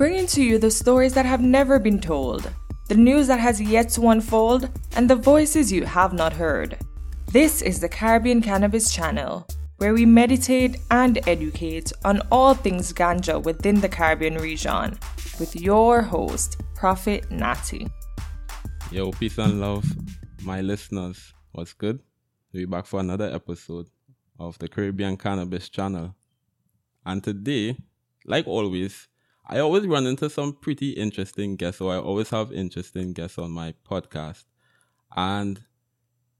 bringing to you the stories that have never been told, the news that has yet to unfold, and the voices you have not heard. This is the Caribbean Cannabis Channel, where we meditate and educate on all things ganja within the Caribbean region, with your host, Prophet Natty. Yo, peace and love, my listeners. What's good? We're back for another episode of the Caribbean Cannabis Channel. And today, like always, I always run into some pretty interesting guests, so I always have interesting guests on my podcast. And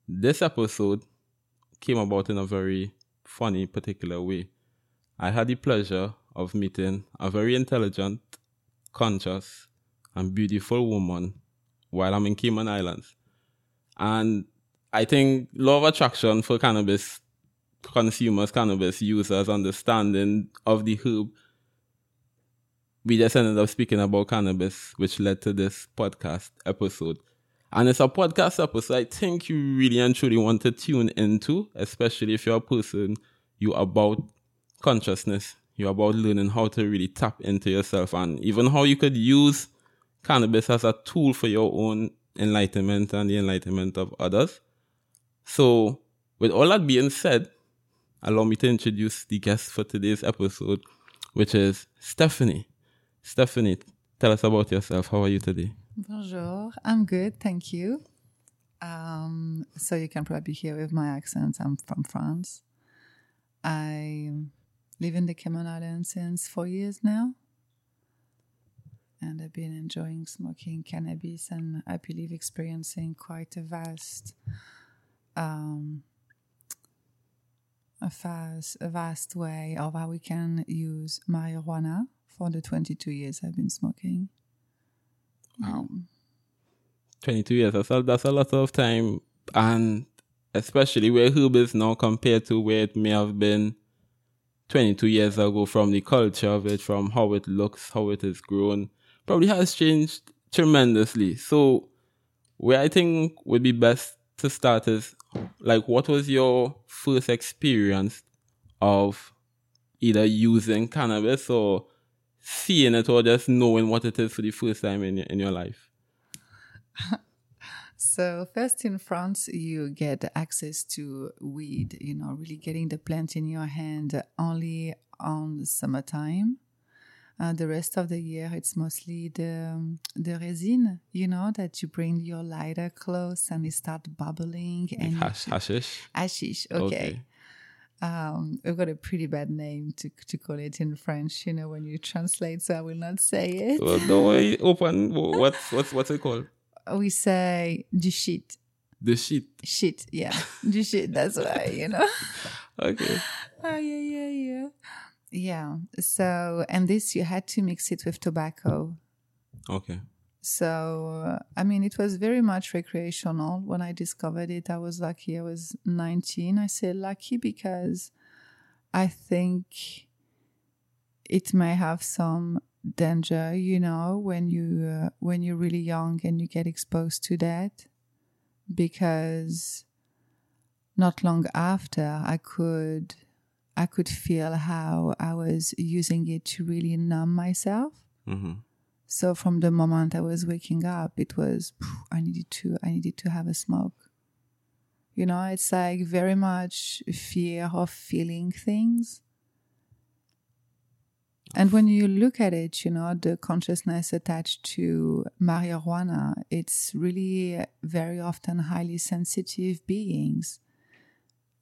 this episode came about in a very funny, particular way. I had the pleasure of meeting a very intelligent, conscious, and beautiful woman while I'm in Cayman Islands. And I think law of attraction for cannabis consumers, cannabis users, understanding of the herb we just ended up speaking about cannabis, which led to this podcast episode. And it's a podcast episode I think you really and truly want to tune into, especially if you're a person you about consciousness, you're about learning how to really tap into yourself and even how you could use cannabis as a tool for your own enlightenment and the enlightenment of others. So, with all that being said, allow me to introduce the guest for today's episode, which is Stephanie. Stephanie, tell us about yourself. How are you today? Bonjour, I'm good, thank you. Um, so you can probably hear with my accent, I'm from France. I live in the Cayman Islands since four years now. And I've been enjoying smoking cannabis and I believe experiencing quite a vast, um, a vast, a vast way of how we can use marijuana for the 22 years I've been smoking. Wow. Mm. 22 years, that's a, that's a lot of time. And especially where herb is now compared to where it may have been 22 years ago from the culture of it, from how it looks, how it has grown, probably has changed tremendously. So, where I think would be best to start is like, what was your first experience of either using cannabis or seeing it or just knowing what it is for the first time in your, in your life? so first in France, you get access to weed. You know, really getting the plant in your hand only on summertime. Uh, the rest of the year, it's mostly the the resin, you know, that you bring your lighter close and it start bubbling and Hash, hashish. Hashish, okay. okay um, I've got a pretty bad name to to call it in French, you know, when you translate, so I will not say it. Well, don't worry, open. What's what's what's it called? We say du shit. The shit. Shit, yeah, du shit. That's why, you know. okay. Oh yeah, yeah, yeah, yeah. So, and this you had to mix it with tobacco. Okay. So, I mean, it was very much recreational. When I discovered it, I was lucky. I was 19. I say lucky because I think it may have some danger, you know, when you uh, when you're really young and you get exposed to that. Because not long after, I could I could feel how I was using it to really numb myself. Mm-hmm so from the moment I was waking up, it was I needed to I needed to have a smoke. You know, it's like very much fear of feeling things. And when you look at it, you know, the consciousness attached to marijuana, it's really very often highly sensitive beings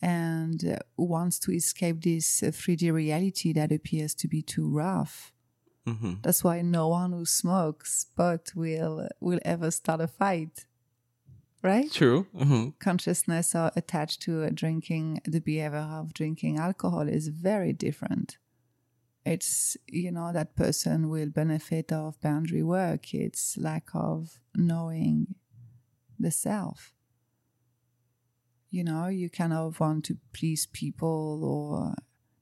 and wants to escape this 3D reality that appears to be too rough Mm-hmm. That's why no one who smokes pot will will ever start a fight. Right? True. Mm-hmm. Consciousness are attached to drinking. The behavior of drinking alcohol is very different. It's you know that person will benefit of boundary work. It's lack of knowing the self. You know, you kind of want to please people, or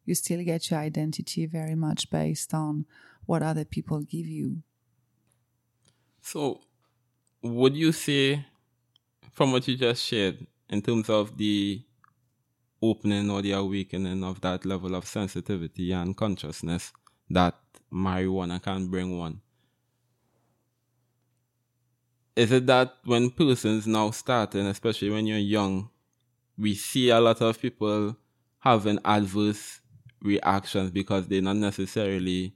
you still get your identity very much based on what other people give you. So, would you say, from what you just shared, in terms of the opening or the awakening of that level of sensitivity and consciousness that marijuana can bring one, is it that when persons now starting, especially when you're young, we see a lot of people having adverse reactions because they're not necessarily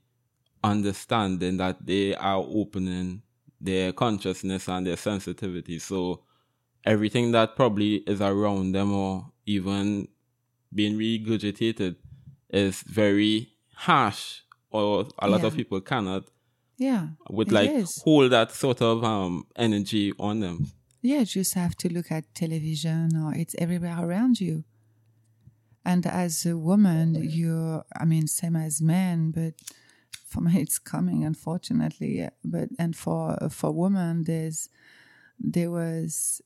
understanding that they are opening their consciousness and their sensitivity. So everything that probably is around them or even being regurgitated is very harsh or a lot Yeah. of people cannot Yeah. would like is. hold that sort of um energy on them. Yeah, just have to look at television or it's everywhere around you. And as a woman, you're, I mean, same as men, but for me, it's coming, unfortunately. But, and for, for women, there's, there was,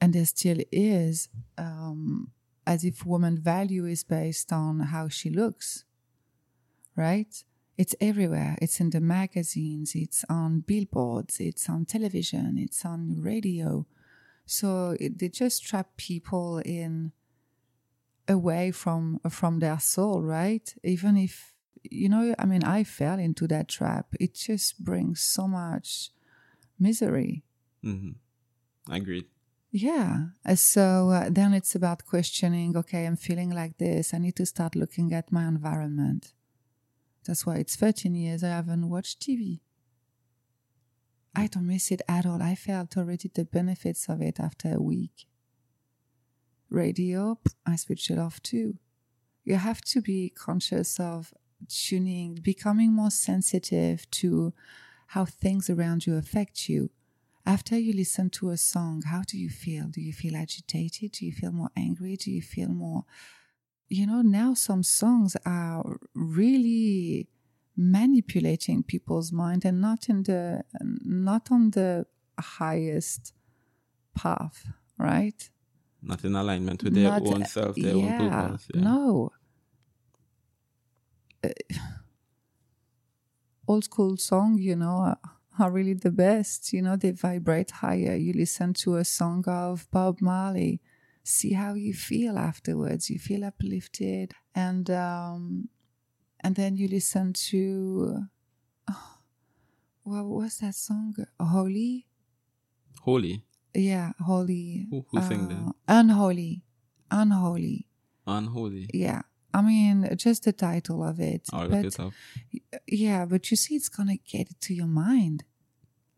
and there still is, um, as if woman value is based on how she looks, right? It's everywhere. It's in the magazines, it's on billboards, it's on television, it's on radio. So it, they just trap people in away from from their soul, right? Even if you know, I mean, I fell into that trap. It just brings so much misery. mm-hmm. Agreed. Yeah. Uh, So uh, then it's about questioning okay, I'm feeling like this. I need to start looking at my environment. That's why it's 13 years I haven't watched TV. I don't miss it at all. I felt already the benefits of it after a week. Radio, I switched it off too. You have to be conscious of tuning, becoming more sensitive to how things around you affect you. After you listen to a song, how do you feel? Do you feel agitated? Do you feel more angry? Do you feel more. You know, now some songs are really manipulating people's mind and not in the not on the highest path right Not in alignment with their Not- own self, their yeah, own purpose. Yeah. no. Uh, old school song you know are, are really the best you know they vibrate higher. You listen to a song of bob marley see how you feel afterwards. You feel uplifted and um and then you listen to oh, what was that song? Holy? Holy, yeah holy Who- who sing that? uh, unholy unholy unholy. yeah i mean just the title of it I'll but look it yeah but you see it's gonna get to your mind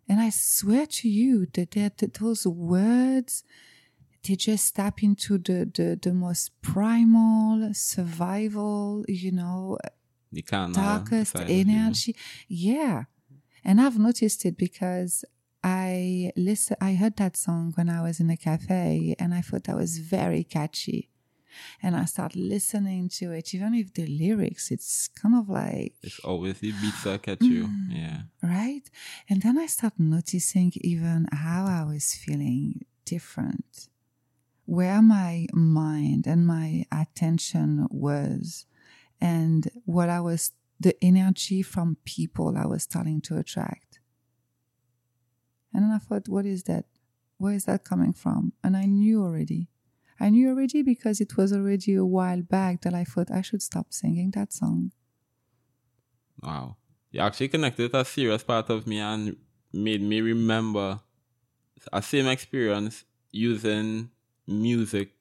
and i swear to you that, that, that those words they just tap into the, the the most primal survival you know darkest energy. Yeah. And I've noticed it because I listen I heard that song when I was in a cafe and I thought that was very catchy. And I start listening to it, even if the lyrics, it's kind of like It's always the beats that catch you. Mm. Yeah. right? And then I start noticing even how I was feeling different, where my mind and my attention was, and what I was, the energy from people I was starting to attract. And then I thought, what is that? Where is that coming from? And I knew already. I knew already because it was already a while back that I thought I should stop singing that song. Wow. You actually connected a serious part of me and made me remember a same experience using music.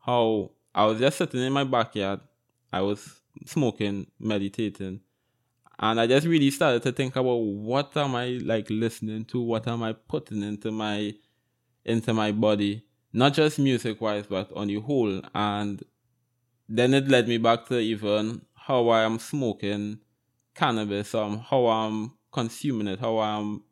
How I was just sitting in my backyard. I was smoking, meditating. And I just really started to think about what am I like listening to? What am I putting into my into my body? Not just music wise, but on the whole. And then it led me back to even how I am smoking cannabis, um, how I'm consuming it, how I'm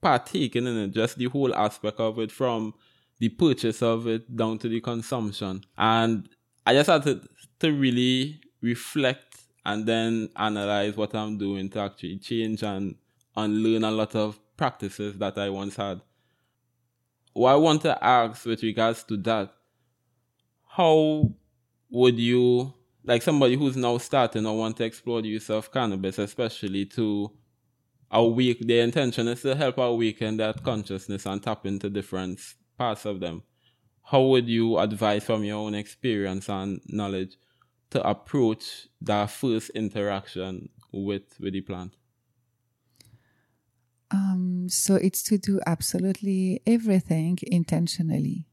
partaking in it, just the whole aspect of it from the purchase of it down to the consumption. And I just had to, to really reflect and then analyze what I'm doing to actually change and unlearn a lot of practices that I once had. What I want to ask with regards to that, how would you like somebody who's now starting or want to explore the use of cannabis, especially to awake their intention is to help awaken that consciousness and tap into different parts of them. How would you advise from your own experience and knowledge to approach that first interaction with with the plant? Um, so it's to do absolutely everything intentionally.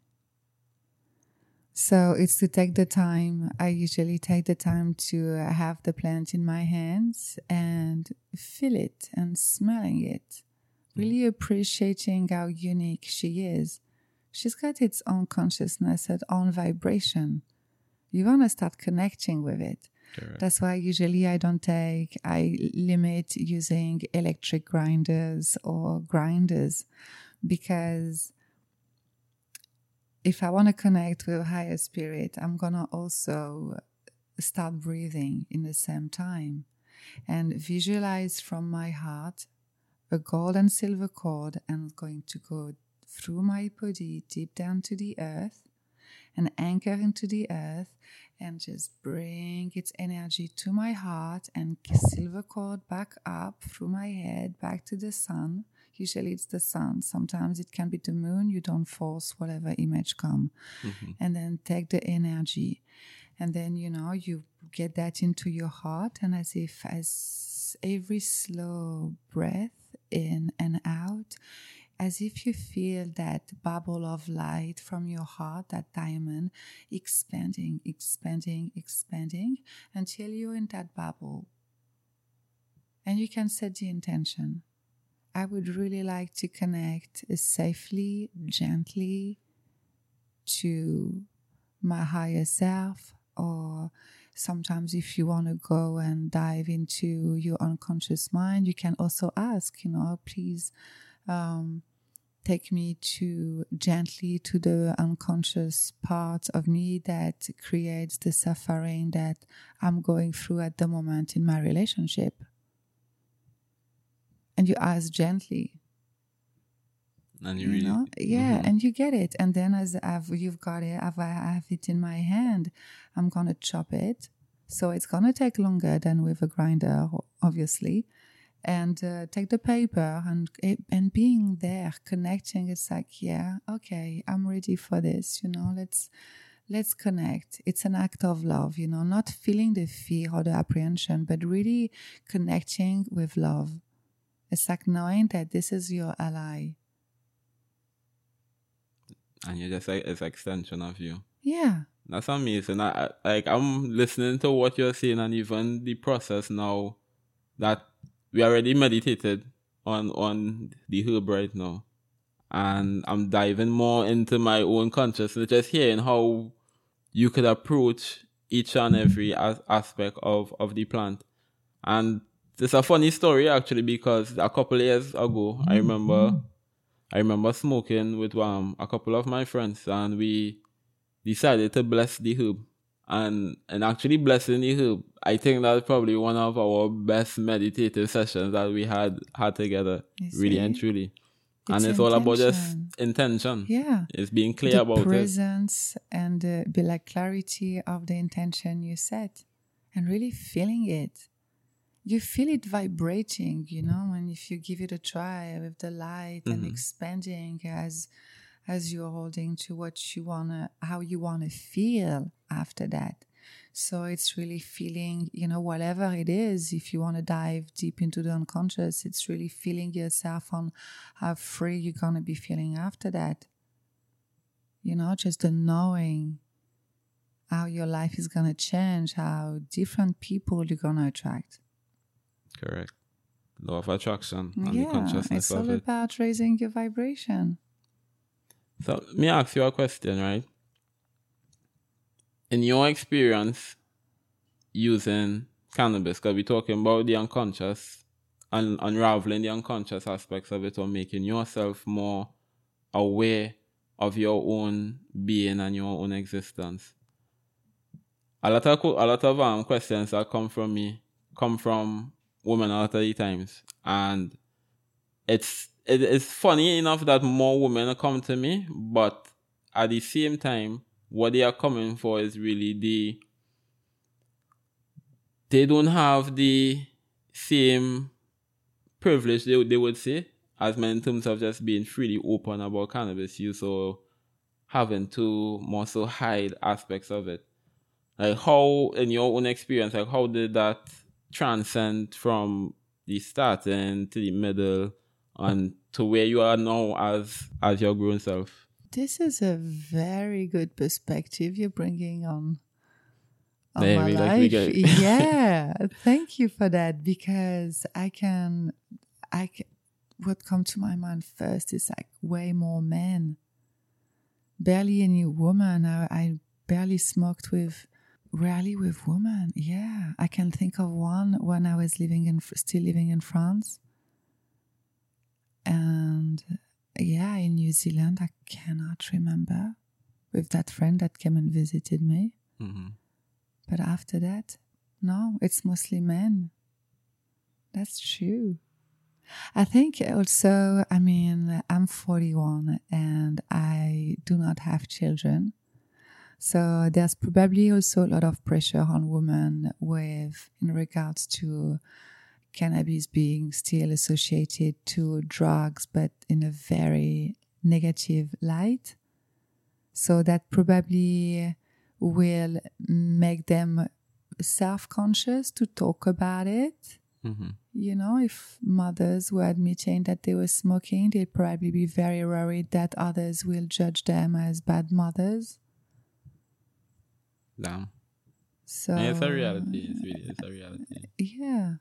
So it's to take the time. I usually take the time to have the plant in my hands and feel it and smelling it, really appreciating how unique she is. She's got its own consciousness, its own vibration. You want to start connecting with it. Correct. That's why usually I don't take, I limit using electric grinders or grinders because if I want to connect with a higher spirit, I'm going to also start breathing in the same time and visualize from my heart a gold and silver cord and going to go through my body deep down to the earth and anchor into the earth and just bring its energy to my heart and silver cord back up through my head back to the sun. Usually it's the sun. Sometimes it can be the moon. You don't force whatever image come. Mhm. and then take the energy. And then you know you get that into your heart and as if as every slow breath in and out as if you feel that bubble of light from your heart that diamond expanding expanding expanding until you're in that bubble. And you can set the intention. I would really like to connect safely gently to my higher self or sometimes if you want to go and dive into your unconscious mind you can also ask you know please um, take me to gently to the unconscious part of me that creates the suffering that i'm going through at the moment in my relationship. And you ask gently. And you, you really, know? Yeah Mhm. and you get it. And then as I've, you've got it if i have it in my hand i'm gonna chop it. So it's gonna take longer than with a grinder obviously and uh, take the paper and and being there connecting it's like yeah okay i'm ready for this you know let's let's connect it's an act of love you know not feeling the fear or the apprehension but really connecting with love it's like knowing that this is your ally and you're just like it's extension of you. yeah That's amazing. I, I like I'm listening to what you're saying and even the process now that we already meditated on on the herb right now. And I'm diving more into my own consciousness, just hearing how you could approach each and every as- aspect of, of the plant. And it's a funny story actually because a couple years ago I remember I remember smoking with um a couple of my friends and we decided to bless the herb. And and actually blessing the herb, I think that's probably one of our best meditative sessions that we had had together. Really and truly. and It's it's all about just intention. intention. yeah It's being clear the about it. presence and uh, be like clarity of the intention you set and really feeling it you feel it vibrating you know and if you give it a try with the light and Mhm. expanding as as you're holding to what you wanna how you wanna feel after that so it's really feeling you know whatever it is if you want to dive deep into the unconscious it's really feeling yourself on how free you're going to be feeling after that you know just the knowing how your life is going to change how different people you're going to attract Correct. Law of attraction yeah it's all it. about raising your vibration So let me ask you a question, right? In your experience using cannabis, because we're talking about the unconscious and unraveling the unconscious aspects of it or making yourself more aware of your own being and your own existence. A lot of a lot of um, questions that come from me come from women a lot of the times, and it's it, it's funny enough that more women come to me, but at the same time, what they are coming for is really the they don't have the same privilege they, they would say as men in terms of just being freely open about cannabis use or having to more so hide aspects of it. Like how in your own experience, like how did that transcend from the starting to the middle on to where you are now as as your grown self? This is a very good perspective you're bringing on, on Yeah, my like- life. get- yeah, thank you for that because I can, I can, what come to my mind first is like way more men. Barely any woman. I, I barely smoked with, rarely with women. Yeah, I can think of one when I was living in, still living in France. And yeah, in New Zealand, I cannot remember with that friend that came and visited me. Mm-hmm. But after that, no, it's mostly men. That's true. I think also, I mean, I'm 41 and I do not have children. So there's probably also a lot of pressure on women with in regards to cannabis being still associated to drugs, but in a very negative light. So that probably will make them self conscious to talk about it. Mm-hmm. You know, if mothers were admitting that they were smoking, they'd probably be very worried that others will judge them as bad mothers. Damn. So Yeah, it's a reality. It's really it's a reality. Yeah.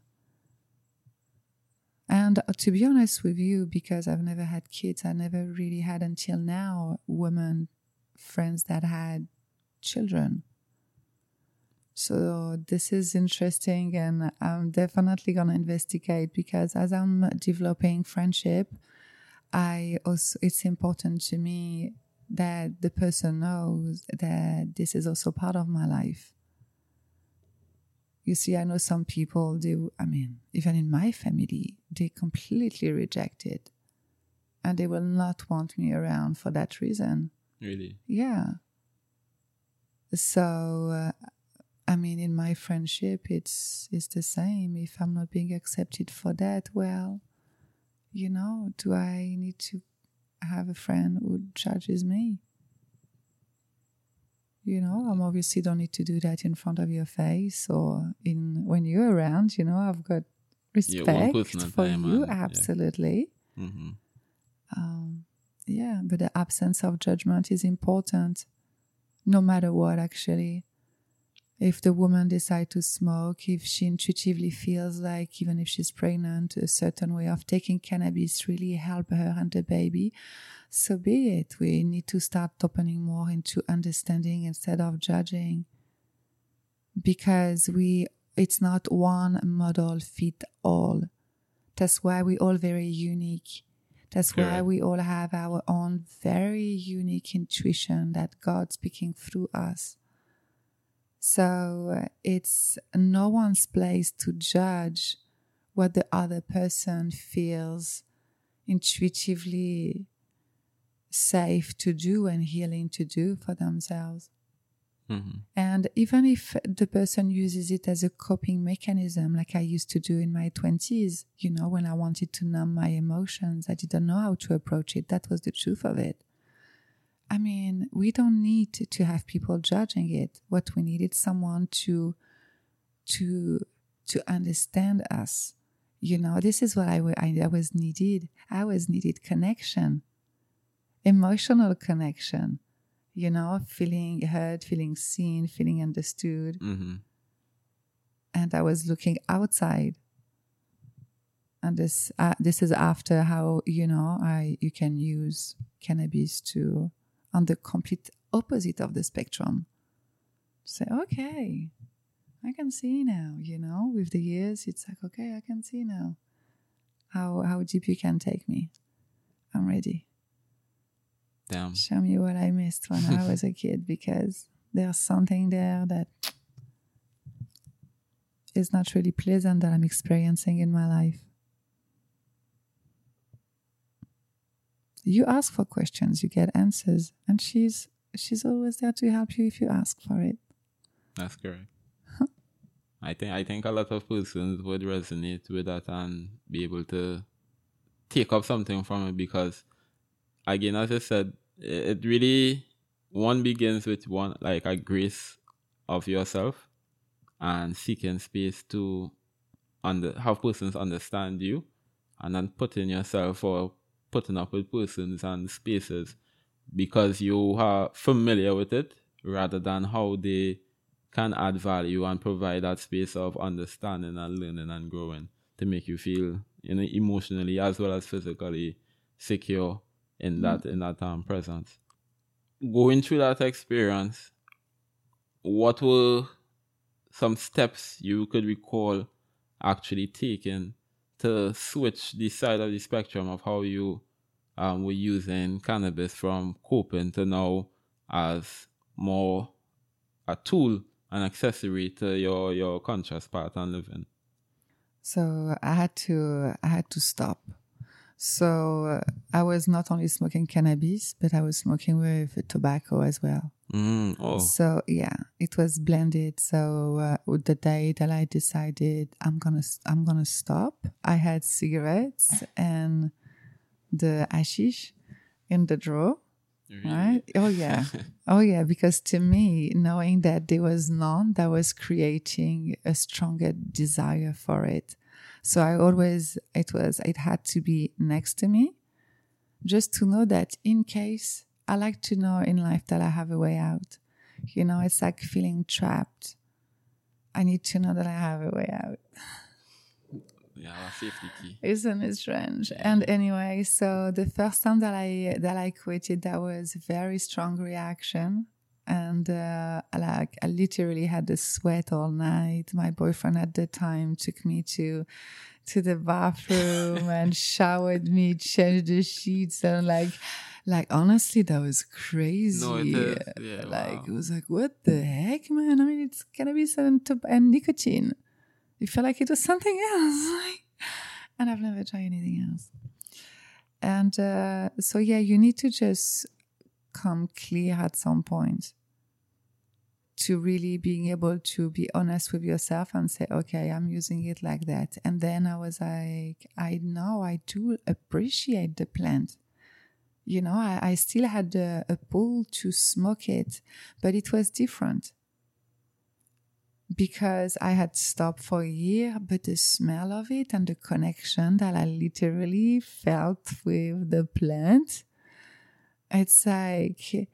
And to be honest with you, because I've never had kids, I never really had until now women friends that had children. So this is interesting, and I'm definitely gonna investigate because as I'm developing friendship, I also it's important to me that the person knows that this is also part of my life. You see, I know some people, they, I mean, even in my family, they completely reject it. And they will not want me around for that reason. Really. Yeah. So, uh, I mean, in my friendship, it's, it's the same. If I'm not being accepted for that, well, you know, do I need to have a friend who judges me? You know, I'm obviously don't need to do that in front of your face or in when you're around. You know, I've got respect a for you. and- yeah. Absolutely. Mm-hmm. Um, yeah, but the absence of judgment is important, no matter what. Actually, if the woman decides to smoke, if she intuitively feels like, even if she's pregnant, a certain way of taking cannabis really help her and the baby, so be it. We need to start opening more into understanding instead of judging, because we it's not one model fit all. That's why we all very unique. That's why we all have our own very unique intuition that God's speaking through us. So it's no one's place to judge what the other person feels intuitively safe to do and healing to do for themselves. Mm-hmm. And even if the person uses it as a coping mechanism, like I used to do in my 20s, you know, when I wanted to numb my emotions, I didn't know how to approach it. That was the truth of it. I mean, we don't need to, to have people judging it. What we need is someone to, to, to understand us. You know, this is what I, I, I was needed. I was needed connection, emotional connection you know, feeling heard, feeling seen, feeling understood. Mm-hmm. And I was looking outside. And this, uh, this is after how you know I you can use cannabis to on the complete opposite of the spectrum. Say, okay, I can see now. You know, with the years, it's like, okay, I can see now how how deep you can take me. I'm ready. Damn. Show me what I missed when I was a kid because there's something there that is not really pleasant that I'm experiencing in my life. You ask for questions, you get answers, and she's she's always there to help you if you ask for it. That's correct. I think I think a lot of persons would resonate with that and be able to take up something from it because again as I said, it it really one begins with one like a grace of yourself and seeking space to under have persons understand you, and then putting yourself or putting up with persons and spaces because you are familiar with it rather than how they can add value and provide that space of understanding and learning and growing to make you feel you know emotionally as well as physically secure in mm-hmm. that in that um, presence going through that experience what were some steps you could recall actually taking to switch the side of the spectrum of how you um, were using cannabis from coping to now as more a tool, an accessory to your your conscious part and living. So I had to I had to stop. So uh, I was not only smoking cannabis, but I was smoking with tobacco as well. Mm, oh. So yeah, it was blended. So uh, with the day that I decided I'm gonna I'm gonna stop, I had cigarettes and the hashish in the drawer. Really? Right? Oh yeah. oh yeah. Because to me, knowing that there was none, that was creating a stronger desire for it. So I always, it was, it had to be next to me just to know that in case I like to know in life that I have a way out. You know, it's like feeling trapped. I need to know that I have a way out. Yeah, safety key. Isn't it strange? And anyway, so the first time that I that I quit it, that was very strong reaction, and uh, like I literally had the sweat all night. My boyfriend at the time took me to to the bathroom and showered me, changed the sheets, and like like honestly that was crazy no, it. Yeah, like wow. it was like what the heck man i mean it's cannabis and, and nicotine it felt like it was something else. and I've never tried anything else. And uh, so, yeah, you need to just come clear at some point to really being able to be honest with yourself and say, okay, I'm using it like that. And then I was like, I know I do appreciate the plant. You know, I, I still had a, a pull to smoke it, but it was different because I had stopped for a year, but the smell of it and the connection that I literally felt with the plant, it's like,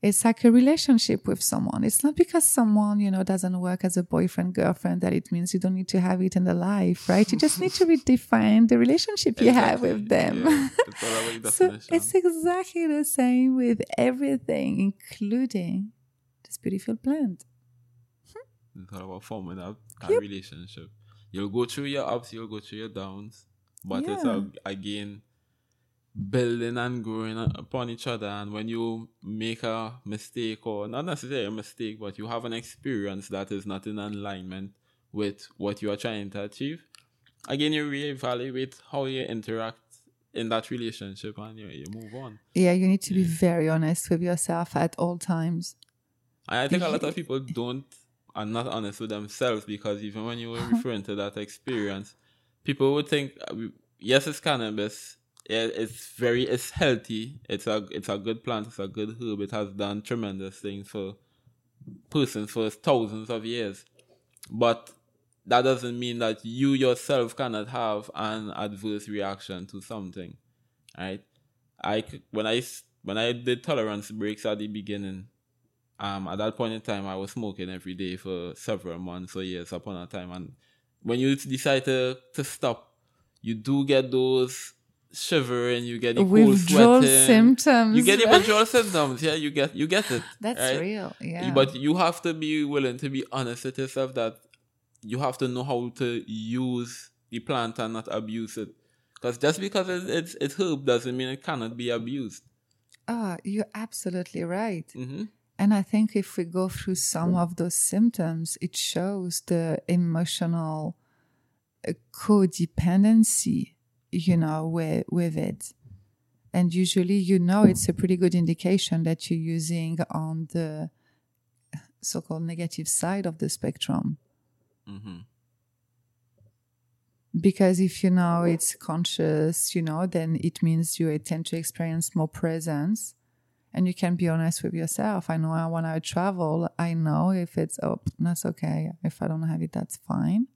it's like a relationship with someone. It's not because someone, you know, doesn't work as a boyfriend, girlfriend that it means you don't need to have it in the life, right? You just need to redefine the relationship you exactly. have with them. Yeah. It's so it's exactly the same with everything, including this beautiful plant. It's all about forming a, that yep. relationship. You'll go through your ups, you'll go through your downs, but yeah. it's a, again building and growing upon each other. And when you make a mistake, or not necessarily a mistake, but you have an experience that is not in alignment with what you are trying to achieve, again, you reevaluate how you interact in that relationship and you, you move on. Yeah, you need to yeah. be very honest with yourself at all times. I think a lot of people don't are not honest with themselves because even when you were referring to that experience, people would think, uh, yes, it's cannabis. It's very, it's healthy. It's a, it's a good plant. It's a good herb. It has done tremendous things for persons for thousands of years. But that doesn't mean that you yourself cannot have an adverse reaction to something, right? I when I when I did tolerance breaks at the beginning, um, at that point in time, I was smoking every day for several months or years upon a time. And when you decide to, to stop, you do get those shivering, you get the cold sweating, symptoms. You get the withdrawal symptoms. Yeah, you get you get it. That's right? real. Yeah. But you have to be willing to be honest with yourself that you have to know how to use the plant and not abuse it. Because just because it's, it's, it's herb doesn't mean it cannot be abused. Ah, you're absolutely right. Mm-hmm. And I think if we go through some of those symptoms, it shows the emotional uh, codependency, you know, with, with it. And usually, you know, it's a pretty good indication that you're using on the so called negative side of the spectrum. Mm-hmm. Because if you know it's conscious, you know, then it means you tend to experience more presence and you can be honest with yourself. I know when I travel, I know if it's oh that's okay. If I don't have it, that's fine.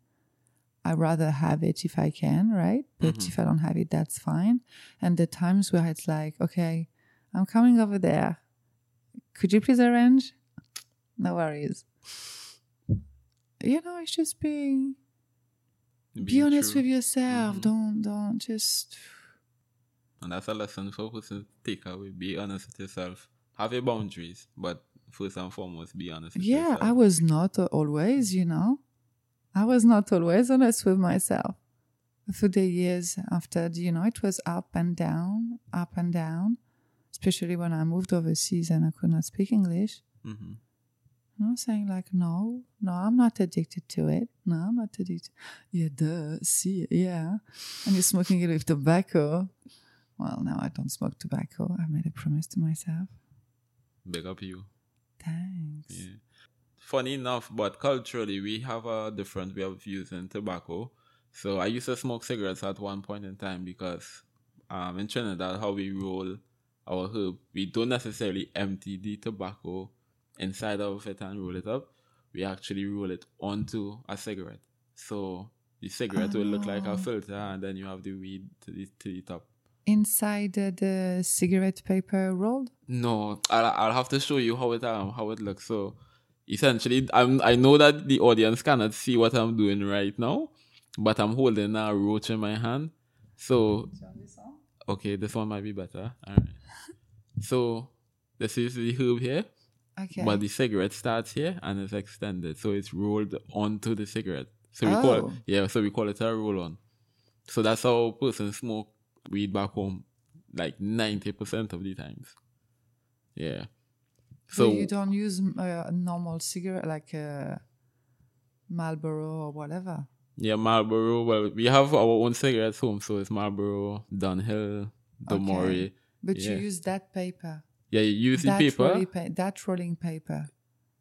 I rather have it if I can, right? But Mhm. if I don't have it, that's fine. And the times where it's like, okay, I'm coming over there. Could you please arrange? No worries. You know, it's just being be Being honest true. with yourself. Mhm. Don't don't just And that's a lesson for person to take away. Be honest with yourself. Have your boundaries, but first and foremost, be honest with Yeah, yourself. I was not always, you know. I was not always honest with myself. For the years after, you know, it was up and down, up and down, especially when I moved overseas and I could not speak English. hmm You know, saying like, no, no, I'm not addicted to it. No, I'm not addicted. Yeah, duh, see, yeah. And you're smoking it with tobacco. Well, now I don't smoke tobacco. I made a promise to myself. Big up you. Thanks. Yeah. Funny enough, but culturally, we have a different way of using tobacco. So I used to smoke cigarettes at one point in time because um, in Trinidad, how we roll our herb, we don't necessarily empty the tobacco inside of it and roll it up. We actually roll it onto a cigarette. So the cigarette will look like Oh. a filter, and then you have the weed to the, to the top. Inside the, the cigarette paper rolled? No, I'll, I'll have to show you how it um how it looks. So essentially, I'm I know that the audience cannot see what I'm doing right now, but I'm holding a roach in my hand. So okay, this one might be better. All right. So this is the herb here, Okay. but the cigarette starts here and it's extended, so it's rolled onto the cigarette. So we call Oh. it yeah, so we call it a roll on. So that's how person smoke weed back home, like ninety percent of the times. Yeah. So you don't use uh, a normal cigarette like a Marlboro or whatever? yeah, Marlboro. Well, we have our own cigarettes home, so it's Marlboro, Dunhill, Du Maurier. Okay. But Yeah. you use that paper. Yeah, you use the that, paper. rolling pa- that rolling paper.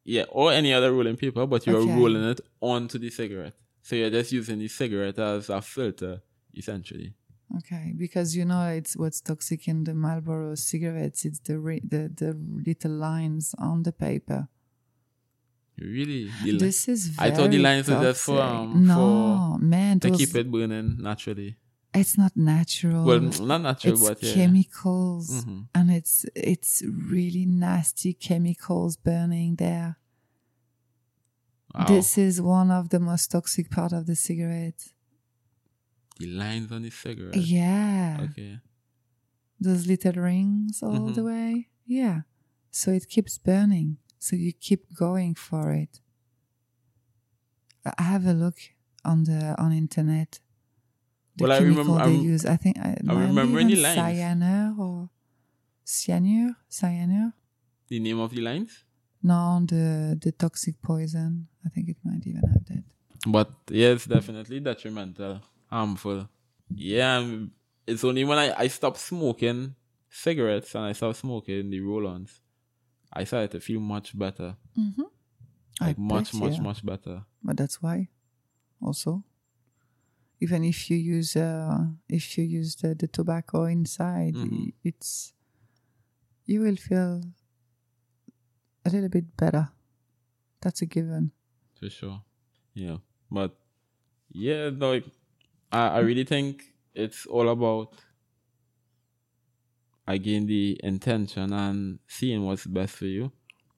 Yeah, or any other rolling paper, but you're Okay. rolling it onto the cigarette. So you're just using the cigarette as a filter, essentially. Okay, because you know it's what's toxic in the Marlboro cigarettes. It's the re- the the little lines on the paper. Really, the li- This is I thought the lines were just for, um, no man, to keep it burning naturally. it's not natural. Well, not natural, it's but yeah. chemicals, Mhm. and it's it's really nasty chemicals burning there. Wow. This is one of the most toxic part of the cigarette. The lines on the cigarette. Yeah, Okay. those little rings all Mhm. the way. Yeah, so it keeps burning. So you keep going for it. I have a look on the on internet. The Well, I remember- they I'm- use. I think I, be remember any lines. Cyanure or cyanure, cyanure. The name of the lines? No, the the toxic poison. I think it might even have that. But yes, definitely detrimental, harmful. Yeah, it's only when I, I stopped smoking cigarettes and I stopped smoking the roll-ons, I started to feel much better. Mm-hmm. Like much, much, yeah. much better. But that's why, also, even if you use uh, if you use the, the tobacco inside, Mhm. it's you will feel a little bit better. That's a given. For sure. Yeah. But yeah, like I, I really think it's all about again the intention and seeing what's best for you.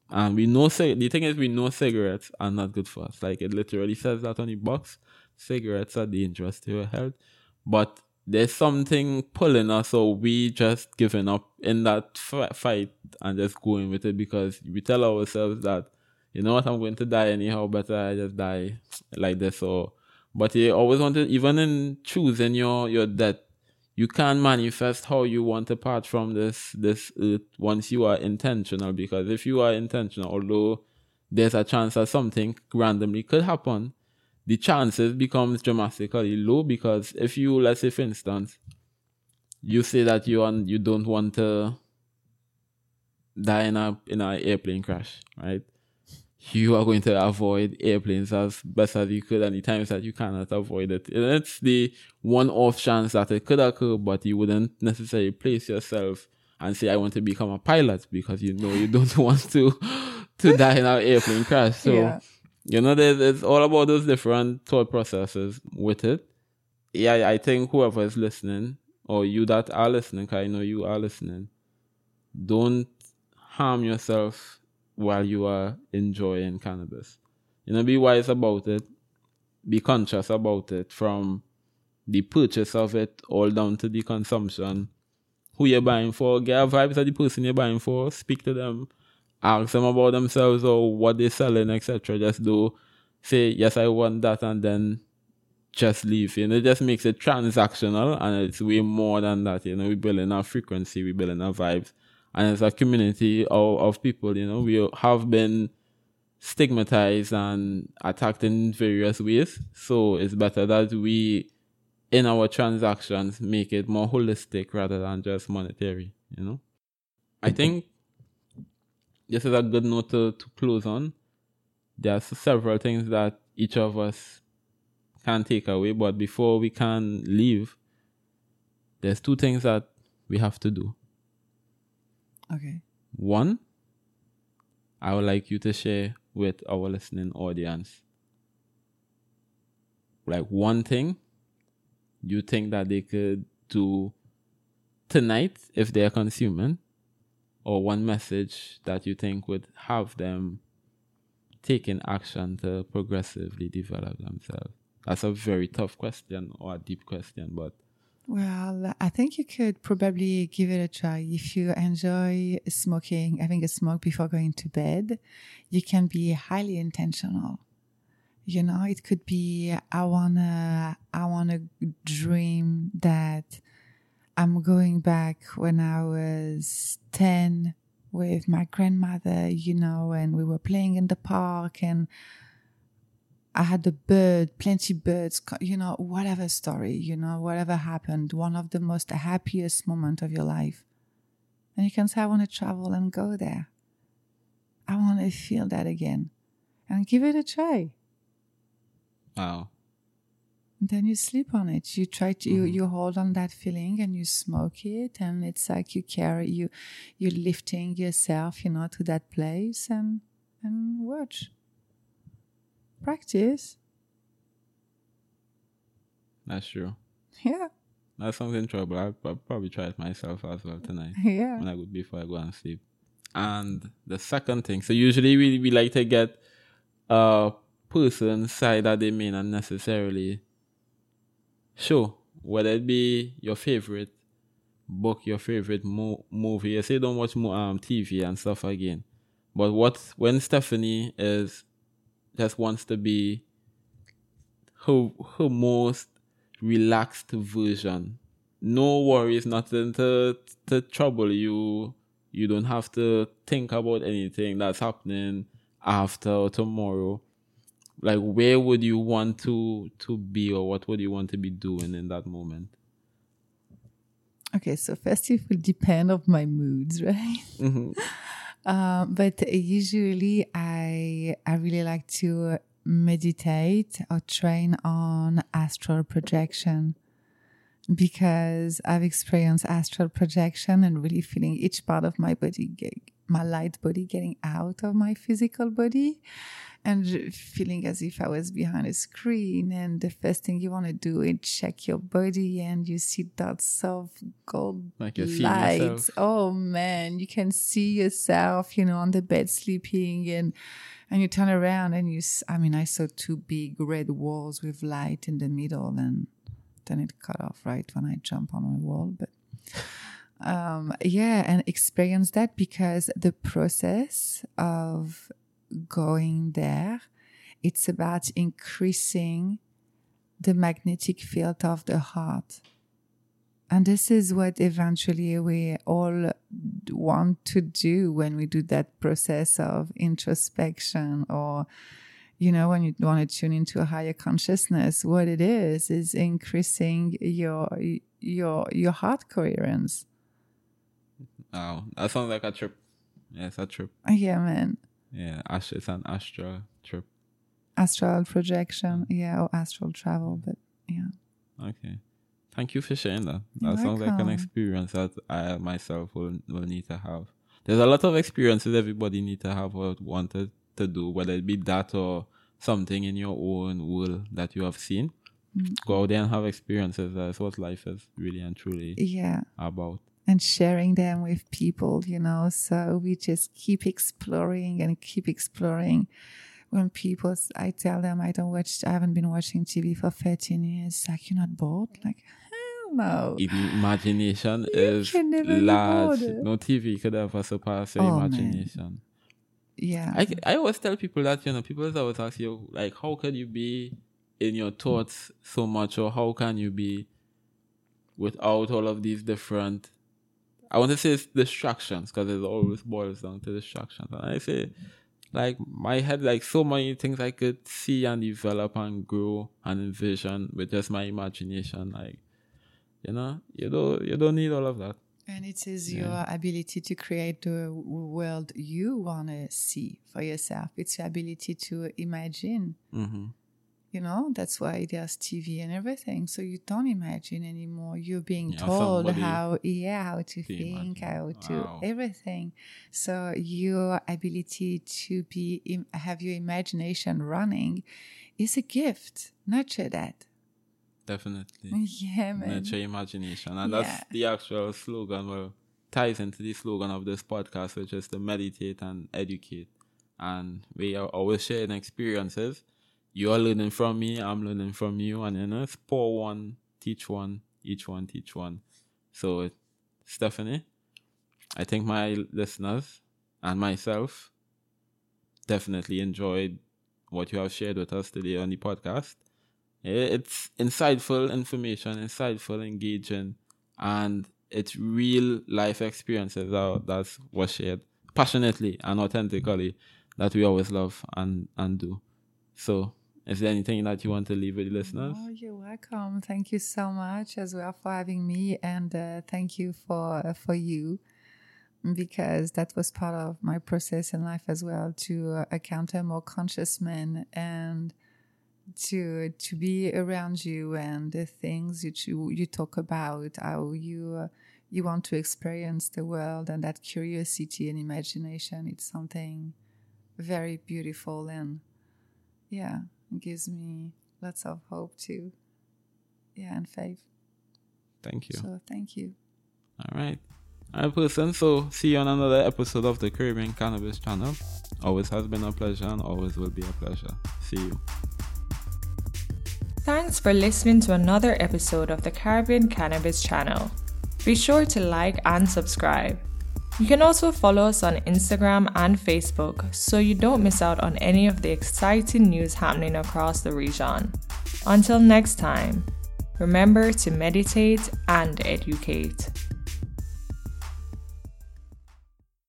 And we know cig- the thing is we know cigarettes are not good for us. Like it literally says that on the box. Cigarettes are dangerous to your health. But there's something pulling us so we just giving up in that f- fight and just going with it because we tell ourselves that you know what, I'm going to die anyhow, better I just die like this or but you always want to even in choosing your your death, you can manifest how you want to part from this this earth once you are intentional because if you are intentional, although there's a chance that something randomly could happen, the chances becomes dramatically low because if you let's say for instance you say that you want you don't want to die in a in an airplane crash, right? You are going to avoid airplanes as best as you could, and the times that you cannot avoid it. And it's the one off chance that it could occur, but you wouldn't necessarily place yourself and say, I want to become a pilot because you know you don't want to to die in an airplane crash. So yeah. You know, there's, it's all about those different thought processes with it. Yeah, I think whoever is listening, or you that are listening, I know you are listening, don't harm yourself while you are enjoying cannabis. You know, be wise about it, be conscious about it from the purchase of it all down to the consumption. Who you're buying for, get vibes of the person you're buying for, speak to them, ask them about themselves or what they're selling, etc. Just do say, yes, I want that, and then just leave. You know, it just makes it transactional and it's way more than that. You know, we're building our frequency, we're building our vibes. And as a community of, of people, you know, we have been stigmatized and attacked in various ways. So it's better that we in our transactions make it more holistic rather than just monetary, you know? I think this is a good note to, to close on. There are several things that each of us can take away, but before we can leave, there's two things that we have to do. Okay. One, I would like you to share with our listening audience like one thing you think that they could do tonight if they're consuming, or one message that you think would have them taking action to progressively develop themselves? That's a very tough question or a deep question, but well, I think you could probably give it a try. If you enjoy smoking, having a smoke before going to bed, you can be highly intentional you know it could be i wanna i wanna dream that i'm going back when i was 10 with my grandmother you know and we were playing in the park and i had a bird plenty birds you know whatever story you know whatever happened one of the most happiest moment of your life and you can say i want to travel and go there i want to feel that again and give it a try Wow. And then you sleep on it. You try to mm-hmm. you, you hold on that feeling and you smoke it and it's like you carry you you're lifting yourself, you know, to that place and and watch. Practice. That's true. Yeah. That sounds enjoyable. I'll, I'll probably try it myself as well tonight. Yeah. When I go before I go and sleep. And the second thing, so usually we, we like to get a person side that they may not necessarily show. Whether it be your favorite book, your favorite mo- movie. You say don't watch more um, TV and stuff again. But what when Stephanie is just wants to be her her most relaxed version. No worries, nothing to to trouble you. You don't have to think about anything that's happening after or tomorrow like where would you want to to be or what would you want to be doing in that moment okay so first it will depend of my moods right mm-hmm. Uh, but usually i i really like to meditate or train on astral projection because I've experienced astral projection and really feeling each part of my body, my light body getting out of my physical body and feeling as if I was behind a screen. And the first thing you want to do is check your body, and you see that of gold like lights. Oh man, you can see yourself, you know, on the bed sleeping, and and you turn around and you. I mean, I saw two big red walls with light in the middle, and then it cut off right when I jump on my wall, but. Um, yeah, and experience that because the process of going there. It's about increasing the magnetic field of the heart. And this is what eventually we all want to do when we do that process of introspection or, you know, when you want to tune into a higher consciousness. What it is, is increasing your, your, your heart coherence. Wow. That sounds like a trip. Yeah, it's a trip. Yeah, man. Yeah, it's an astral trip. Astral projection, yeah, or astral travel, but yeah. Okay. Thank you for sharing that. That sounds like an experience that I myself will, will need to have. There's a lot of experiences everybody need to have or wanted to do, whether it be that or something in your own world that you have seen. Mm. Go out there and have experiences. That's what life is really and truly Yeah. about. And sharing them with people, you know. So we just keep exploring and keep exploring. When people, I tell them I don't watch, I haven't been watching TV for 13 years. Like, you're not bored? Like, hell no. Imagination is large, no TV could ever surpass your Oh, man. imagination. Yeah. I, I always tell people that, you know, people always ask you, like, how can you be in your thoughts so much, or how can you be without all of these different, I want to say it's distractions, because it always boils down to distractions. And I say, like, my head, like, so many things I could see and develop and grow and envision with just my imagination. Like, you know, you don't, you don't need all of that. And it is your ability to create the world you want to see for yourself. It's your ability to imagine. hmm You know, that's why there's TV and everything. So you don't imagine anymore. You're being Yeah, told how, yeah, how to to think, imagine. how to Wow. everything. So your ability to be, im- have your imagination running is a gift. Nurture that. Definitely. Yeah, man. nurture imagination. And Yeah. that's the actual slogan, well, ties into the slogan of this podcast, which is to meditate and educate. And we are always sharing experiences. You're learning from me, I'm learning from you, and know, it's pour one, teach one, each one, teach one. So, Stephanie, I think my listeners and myself definitely enjoyed what you have shared with us today on the podcast. Eh, It's insightful information, insightful, engaging, and it's real life experiences that that's was shared passionately and authentically that we always love and and do. So, is there anything that you want to leave with the listeners? Oh, you're welcome. Thank you so much as well for having me, and uh, thank you for uh, for you because that was part of my process in life as well to uh, encounter more conscious men and to to be around you and the things that you you talk about how you uh, you want to experience the world and that curiosity and imagination it's something very beautiful and yeah it gives me lots of hope too yeah and faith Thank you. so thank you All right. All right, person. So, see you on another episode of the Caribbean Cannabis Channel. Always has been a pleasure and always will be a pleasure. See you. Thanks for listening to another episode of the Caribbean Cannabis Channel. Be sure to like and subscribe. You can also follow us on Instagram and Facebook so you don't miss out on any of the exciting news happening across the region. Until next time, remember to meditate and educate.